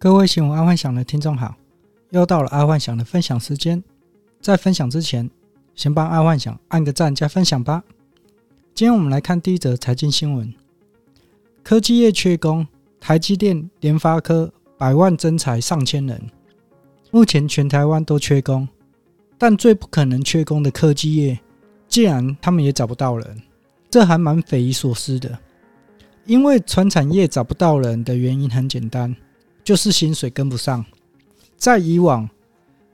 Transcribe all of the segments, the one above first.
各位喜欢爱幻想的听众好，又到了爱幻想的分享时间。在分享之前，先帮爱幻想按个赞加分享吧。今天我们来看第一则财经新闻：科技业缺工，台积电、联发科百万征才上千人。目前全台湾都缺工，但最不可能缺工的科技业，竟然他们也找不到人，这还蛮匪夷所思的。因为传产业找不到人的原因很简单。就是薪水跟不上，在以往，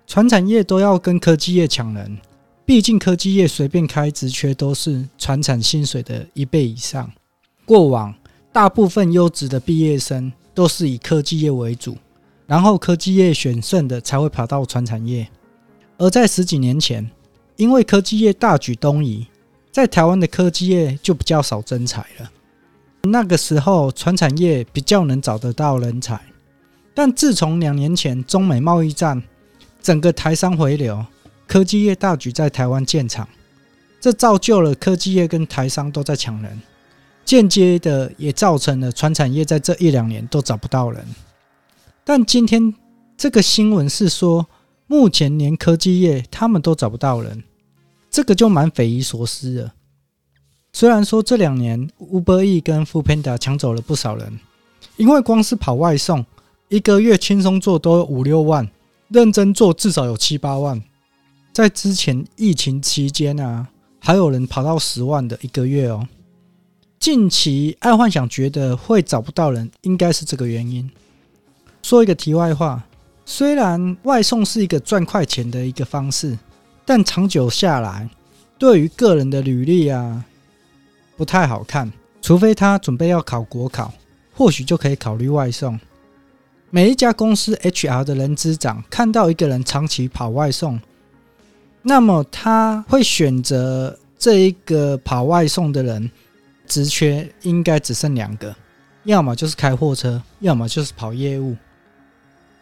传产业都要跟科技业抢人，毕竟科技业随便开职缺都是传产薪水的一倍以上。过往大部分优质的毕业生都是以科技业为主，然后科技业选胜的才会跑到传产业。而在十几年前，因为科技业大举东移，在台湾的科技业就比较少增才了。那个时候，传产业比较能找得到人才。但自从两年前中美贸易战，整个台商回流，科技业大举在台湾建厂，这造就了科技业跟台商都在抢人，间接的也造成了传产业在这一两年都找不到人。但今天这个新闻是说，目前连科技业他们都找不到人，这个就蛮匪夷所思的。虽然说这两年 Uber E 跟 f o o Panda 抢走了不少人，因为光是跑外送。一个月轻松做都五六万，认真做至少有七八万。在之前疫情期间啊，还有人跑到十万的一个月哦。近期爱幻想觉得会找不到人，应该是这个原因。说一个题外话，虽然外送是一个赚快钱的一个方式，但长久下来，对于个人的履历啊，不太好看。除非他准备要考国考，或许就可以考虑外送。每一家公司 HR 的人资长看到一个人长期跑外送，那么他会选择这一个跑外送的人，职缺应该只剩两个，要么就是开货车，要么就是跑业务。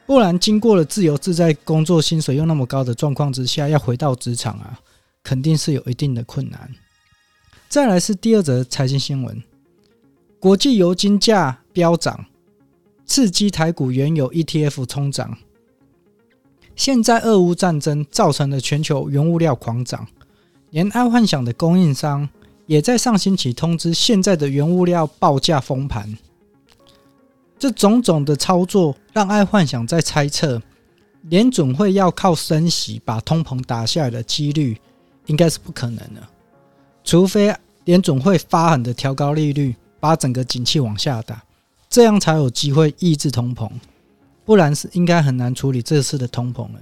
不然，经过了自由自在工作、薪水又那么高的状况之下，要回到职场啊，肯定是有一定的困难。再来是第二则财经新闻：国际油金价飙涨。刺激台股原油 ETF 冲涨。现在俄乌战争造成了全球原物料狂涨，连爱幻想的供应商也在上星期通知，现在的原物料报价封盘。这种种的操作让爱幻想在猜测，联准会要靠升息把通膨打下来的几率应该是不可能的，除非联准会发狠的调高利率，把整个景气往下打。这样才有机会抑制通膨，不然是应该很难处理这次的通膨了。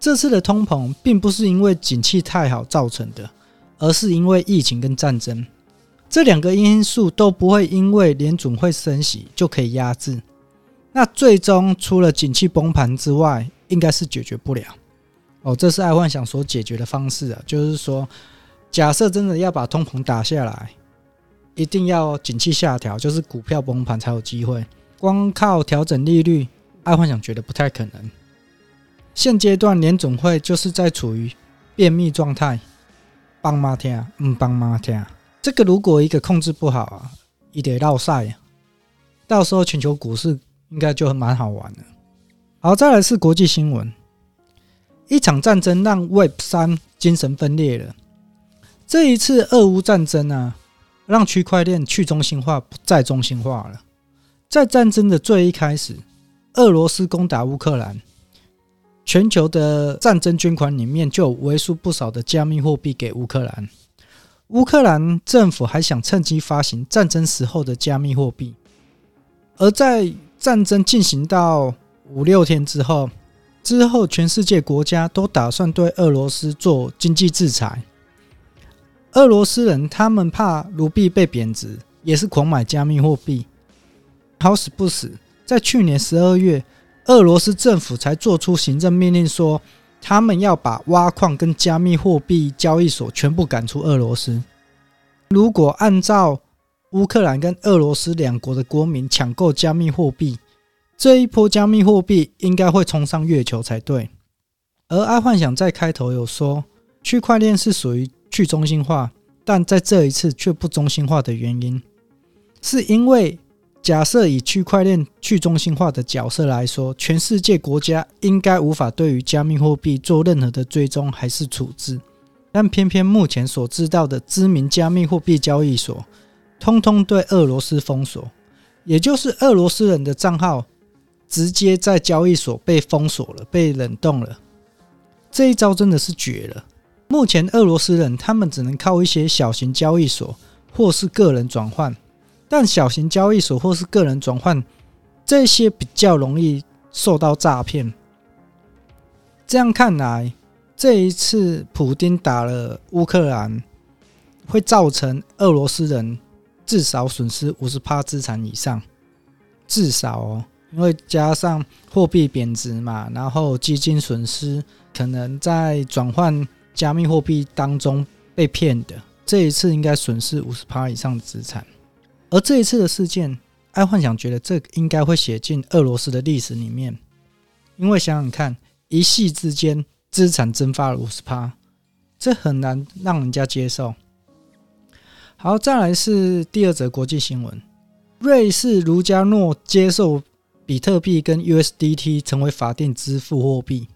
这次的通膨并不是因为景气太好造成的，而是因为疫情跟战争这两个因素都不会因为联准会升息就可以压制。那最终除了景气崩盘之外，应该是解决不了。哦，这是爱幻想所解决的方式啊，就是说，假设真的要把通膨打下来。一定要景气下调，就是股票崩盘才有机会。光靠调整利率，爱幻想觉得不太可能。现阶段联总会就是在处于便秘状态，帮妈听，嗯，帮妈听。这个如果一个控制不好啊，一点落赛，到时候全球股市应该就蛮好玩的。好，再来是国际新闻，一场战争让 Web 三精神分裂了。这一次俄乌战争啊。让区块链去中心化不再中心化了。在战争的最一开始，俄罗斯攻打乌克兰，全球的战争捐款里面就有为数不少的加密货币给乌克兰。乌克兰政府还想趁机发行战争时候的加密货币。而在战争进行到五六天之后，之后全世界国家都打算对俄罗斯做经济制裁。俄罗斯人他们怕卢币被贬值，也是狂买加密货币。好死不死，在去年十二月，俄罗斯政府才做出行政命令，说他们要把挖矿跟加密货币交易所全部赶出俄罗斯。如果按照乌克兰跟俄罗斯两国的国民抢购加密货币，这一波加密货币应该会冲上月球才对。而阿幻想在开头有说，区块链是属于。去中心化，但在这一次却不中心化的原因，是因为假设以区块链去中心化的角色来说，全世界国家应该无法对于加密货币做任何的追踪还是处置，但偏偏目前所知道的知名加密货币交易所，通通对俄罗斯封锁，也就是俄罗斯人的账号直接在交易所被封锁了，被冷冻了。这一招真的是绝了。目前俄罗斯人他们只能靠一些小型交易所或是个人转换。但小型交易所或是个人转换，这些比较容易受到诈骗。这样看来，这一次普丁打了乌克兰，会造成俄罗斯人至少损失五十趴资产以上，至少哦，因为加上货币贬值嘛，然后基金损失，可能在转换加密货币当中被骗的，这一次应该损失五十趴以上的资产。而这一次的事件，爱幻想觉得这应该会写进俄罗斯的历史里面，因为想想看，一夕之间资产蒸发了五十趴，这很难让人家接受。好，再来是第二则国际新闻：瑞士卢加诺接受比特币跟 USDT 成为法定支付货币，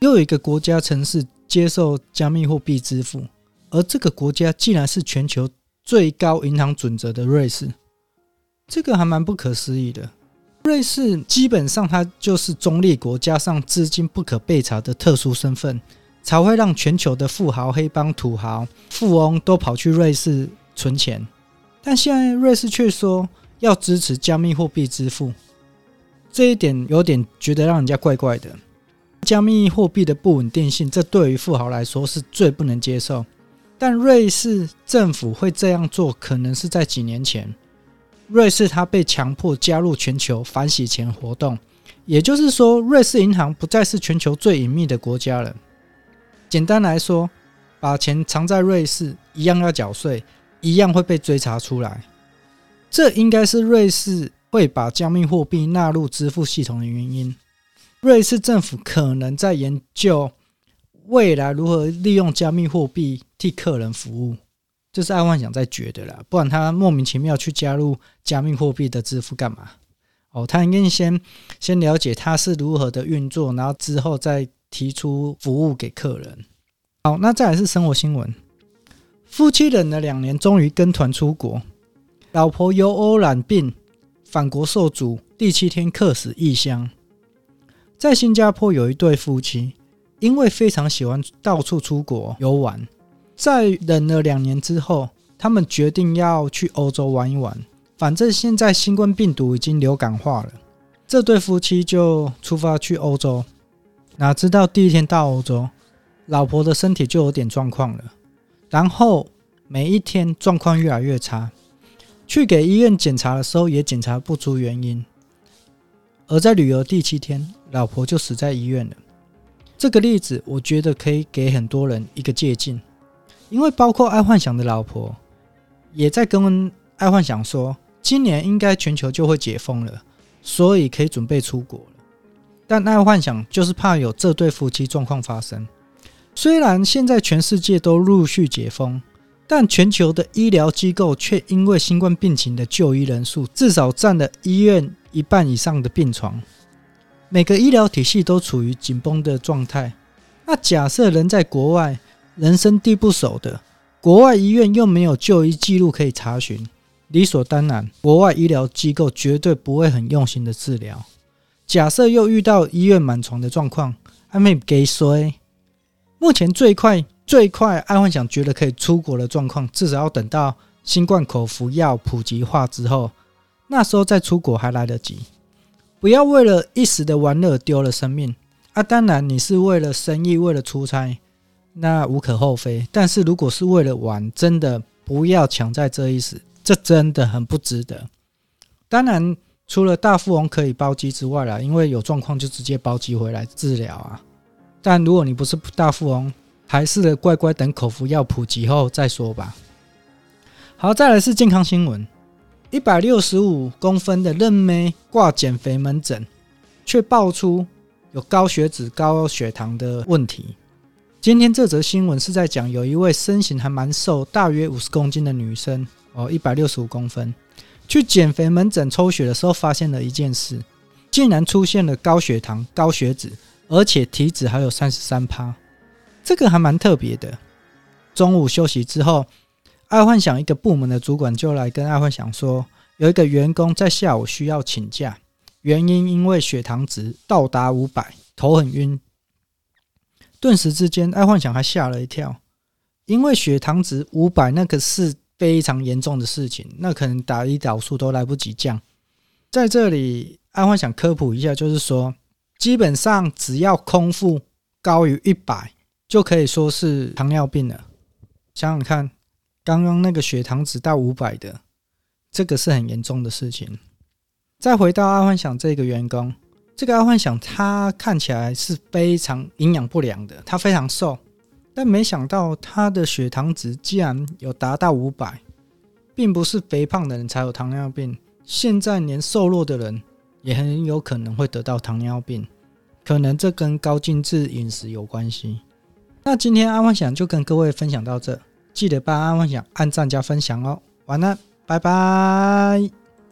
又有一个国家城市接受加密货币支付，而这个国家竟然是全球。最高银行准则的瑞士，这个还蛮不可思议的。瑞士基本上它就是中立国，加上资金不可被查的特殊身份，才会让全球的富豪、黑帮、土豪、富翁都跑去瑞士存钱。但现在瑞士却说要支持加密货币支付，这一点有点觉得让人家怪怪的。加密货币的不稳定性，这对于富豪来说是最不能接受。但瑞士政府会这样做，可能是在几年前，瑞士它被强迫加入全球反洗钱活动，也就是说，瑞士银行不再是全球最隐秘的国家了。简单来说，把钱藏在瑞士，一样要缴税，一样会被追查出来。这应该是瑞士会把加密货币纳入支付系统的原因。瑞士政府可能在研究。未来如何利用加密货币替客人服务，这是爱幻想在觉得啦，不然他莫名其妙去加入加密货币的支付干嘛？哦，他应该先先了解它是如何的运作，然后之后再提出服务给客人。好，那再来是生活新闻，夫妻忍了两年，终于跟团出国，老婆由欧染病返国受阻，第七天客死异乡。在新加坡有一对夫妻。因为非常喜欢到处出国游玩，在忍了两年之后，他们决定要去欧洲玩一玩。反正现在新冠病毒已经流感化了，这对夫妻就出发去欧洲。哪知道第一天到欧洲，老婆的身体就有点状况了，然后每一天状况越来越差。去给医院检查的时候，也检查不出原因。而在旅游第七天，老婆就死在医院了。这个例子，我觉得可以给很多人一个借鉴，因为包括爱幻想的老婆也在跟爱幻想说，今年应该全球就会解封了，所以可以准备出国了。但爱幻想就是怕有这对夫妻状况发生。虽然现在全世界都陆续解封，但全球的医疗机构却因为新冠病情的就医人数至少占了医院一半以上的病床。每个医疗体系都处于紧绷的状态。那假设人在国外，人生地不熟的，国外医院又没有就医记录可以查询，理所当然，国外医疗机构绝对不会很用心的治疗。假设又遇到医院满床的状况，还没给谁？目前最快最快，爱幻想觉得可以出国的状况，至少要等到新冠口服药普及化之后，那时候再出国还来得及。不要为了一时的玩乐丢了生命啊！当然，你是为了生意、为了出差，那无可厚非。但是如果是为了玩，真的不要抢在这一时，这真的很不值得。当然，除了大富翁可以包机之外啦，因为有状况就直接包机回来治疗啊。但如果你不是大富翁，还是乖乖等口服药普及后再说吧。好，再来是健康新闻。一百六十五公分的嫩妹挂减肥门诊，却爆出有高血脂、高血糖的问题。今天这则新闻是在讲，有一位身形还蛮瘦，大约五十公斤的女生哦，一百六十五公分，去减肥门诊抽血的时候，发现了一件事，竟然出现了高血糖、高血脂，而且体脂还有三十三趴，这个还蛮特别的。中午休息之后，爱幻想一个部门的主管就来跟爱幻想说，有一个员工在下午需要请假，原因因为血糖值到达五百，头很晕。顿时之间，爱幻想还吓了一跳，因为血糖值五百，那个是非常严重的事情，那可能打胰岛素都来不及降。在这里，爱幻想科普一下，就是说，基本上只要空腹高于一百，就可以说是糖尿病了。想想看，刚刚那个血糖值到五百的，这个是很严重的事情。再回到阿幻想这个员工，这个阿幻想他看起来是非常营养不良的，他非常瘦，但没想到他的血糖值竟然有达到五百，并不是肥胖的人才有糖尿病，现在连瘦弱的人也很有可能会得到糖尿病，可能这跟高精致饮食有关系。那今天阿幻想就跟各位分享到这，记得帮阿幻想按赞加分享哦。晚安，拜拜。